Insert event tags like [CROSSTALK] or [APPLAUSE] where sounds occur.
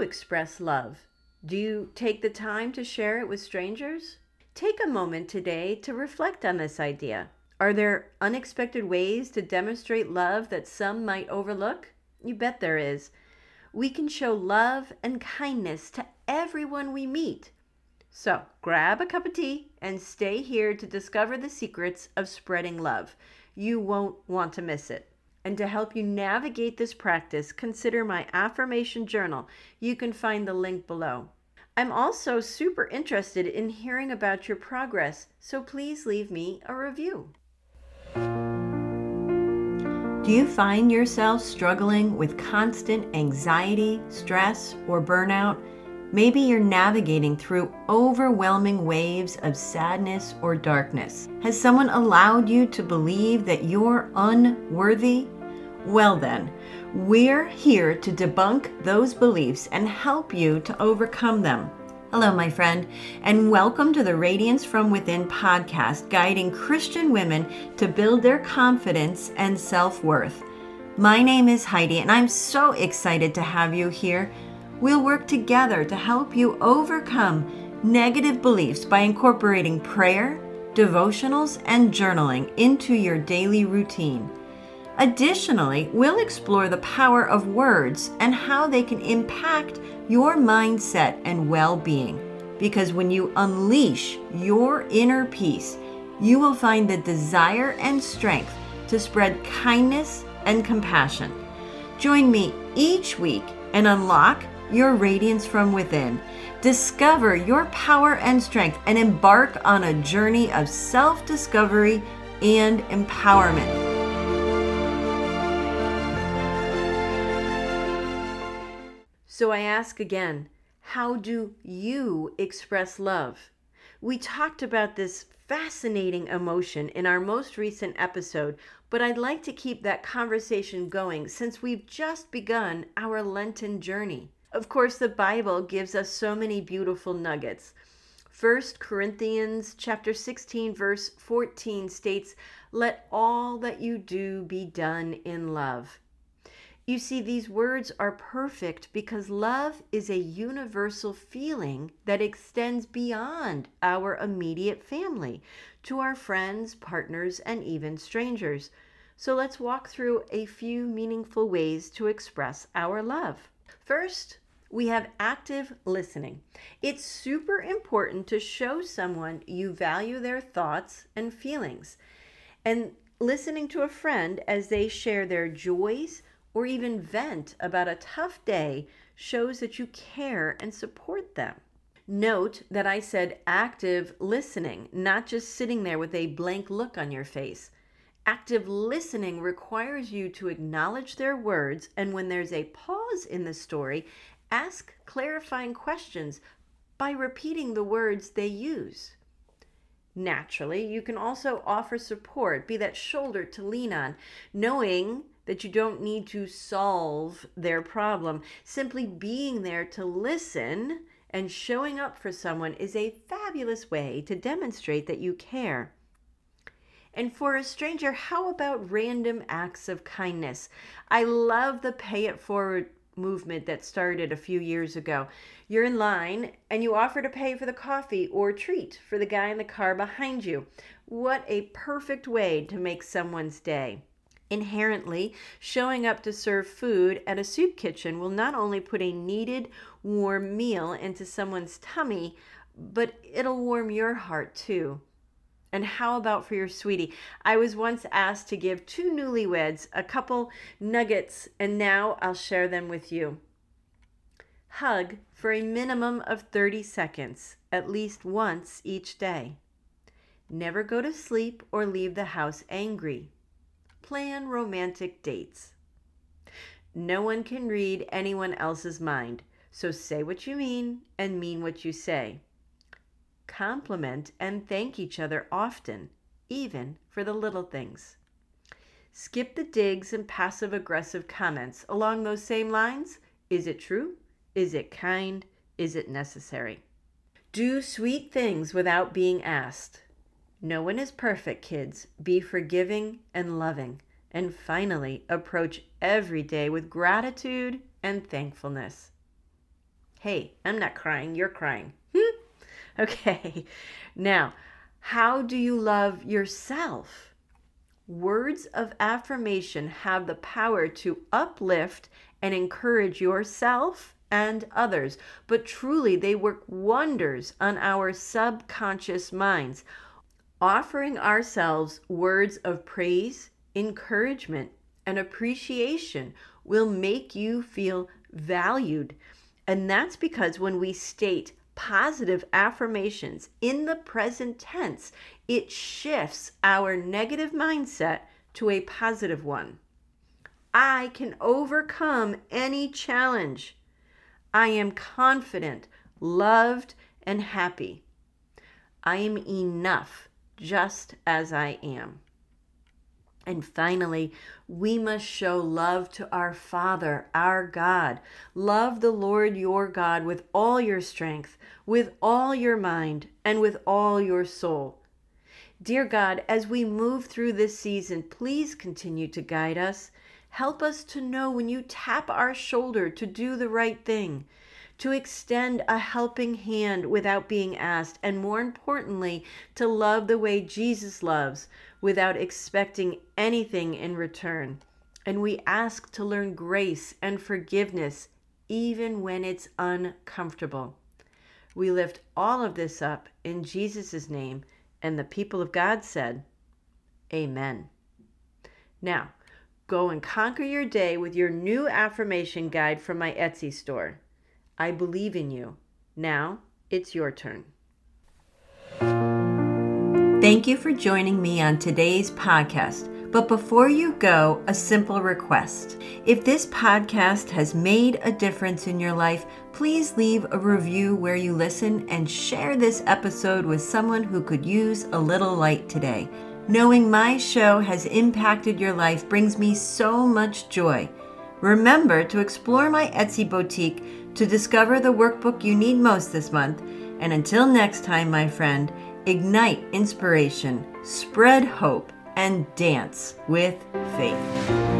express love? Do you take the time to share it with strangers? Take a moment today to reflect on this idea. Are there unexpected ways to demonstrate love that some might overlook? You bet there is. We can show love and kindness to everyone we meet. So grab a cup of tea and stay here to discover the secrets of spreading love. You won't want to miss it. And to help you navigate this practice, consider my affirmation journal. You can find the link below. I'm also super interested in hearing about your progress, so please leave me a review. Do you find yourself struggling with constant anxiety, stress, or burnout? Maybe you're navigating through overwhelming waves of sadness or darkness. Has someone allowed you to believe that you're unworthy? Well, then, we're here to debunk those beliefs and help you to overcome them. Hello, my friend, and welcome to the Radiance from Within podcast, guiding Christian women to build their confidence and self worth. My name is Heidi, and I'm so excited to have you here We'll work together to help you overcome negative beliefs by incorporating prayer, devotionals, and journaling into your daily routine. Additionally, we'll explore the power of words and how they can impact your mindset and well being. Because when you unleash your inner peace, you will find the desire and strength to spread kindness and compassion. Join me each week and unlock your radiance from within. Discover your power and strength and embark on a journey of self discovery and empowerment. So I ask again how do you express love? We talked about this fascinating emotion in our most recent episode, but I'd like to keep that conversation going since we've just begun our Lenten journey. Of course, the Bible gives us so many beautiful nuggets. 1 Corinthians chapter 16 verse 14 states, "Let all that you do be done in love." You see, these words are perfect because love is a universal feeling that extends beyond our immediate family to our friends, partners, and even strangers. So let's walk through a few meaningful ways to express our love. First, we have active listening. It's super important to show someone you value their thoughts and feelings. And listening to a friend as they share their joys or even vent about a tough day shows that you care and support them. Note that I said active listening, not just sitting there with a blank look on your face. Active listening requires you to acknowledge their words, and when there's a pause in the story, ask clarifying questions by repeating the words they use. Naturally, you can also offer support, be that shoulder to lean on, knowing that you don't need to solve their problem. Simply being there to listen and showing up for someone is a fabulous way to demonstrate that you care. And for a stranger, how about random acts of kindness? I love the pay it forward movement that started a few years ago. You're in line and you offer to pay for the coffee or treat for the guy in the car behind you. What a perfect way to make someone's day. Inherently, showing up to serve food at a soup kitchen will not only put a needed warm meal into someone's tummy, but it'll warm your heart too. And how about for your sweetie? I was once asked to give two newlyweds a couple nuggets, and now I'll share them with you. Hug for a minimum of 30 seconds, at least once each day. Never go to sleep or leave the house angry. Plan romantic dates. No one can read anyone else's mind, so say what you mean and mean what you say compliment, and thank each other often, even for the little things. Skip the digs and passive aggressive comments along those same lines. Is it true? Is it kind? Is it necessary? Do sweet things without being asked. No one is perfect, kids. Be forgiving and loving. And finally, approach every day with gratitude and thankfulness. Hey, I'm not crying, you're crying. [LAUGHS] Okay, now, how do you love yourself? Words of affirmation have the power to uplift and encourage yourself and others, but truly they work wonders on our subconscious minds. Offering ourselves words of praise, encouragement, and appreciation will make you feel valued. And that's because when we state positive affirmations in the present tense, it shifts our negative mindset to a positive one. I can overcome any challenge. I am confident, loved, and happy. I am enough just as I am. And finally, we must show love to our Father, our God. Love the Lord your God with all your strength, with all your mind, and with all your soul. Dear God, as we move through this season, please continue to guide us. Help us to know when you tap our shoulder to do the right thing, to extend a helping hand without being asked, and more importantly, to love the way Jesus loves without expecting anything in return. And we ask to learn grace and forgiveness even when it's uncomfortable. We lift all of this up in Jesus' name, and the people of God said, Amen. Now, go and conquer your day with your new affirmation guide from my Etsy store. I believe in you. Now, it's your turn. Thank you for joining me on today's podcast. But before you go, a simple request. If this podcast has made a difference in your life, please leave a review where you listen and share this episode with someone who could use a little light today. Knowing my show has impacted your life brings me so much joy. Remember to explore my Etsy boutique to discover the workbook you need most this month. And until next time, my friend, ignite inspiration, spread hope, and dance with faith.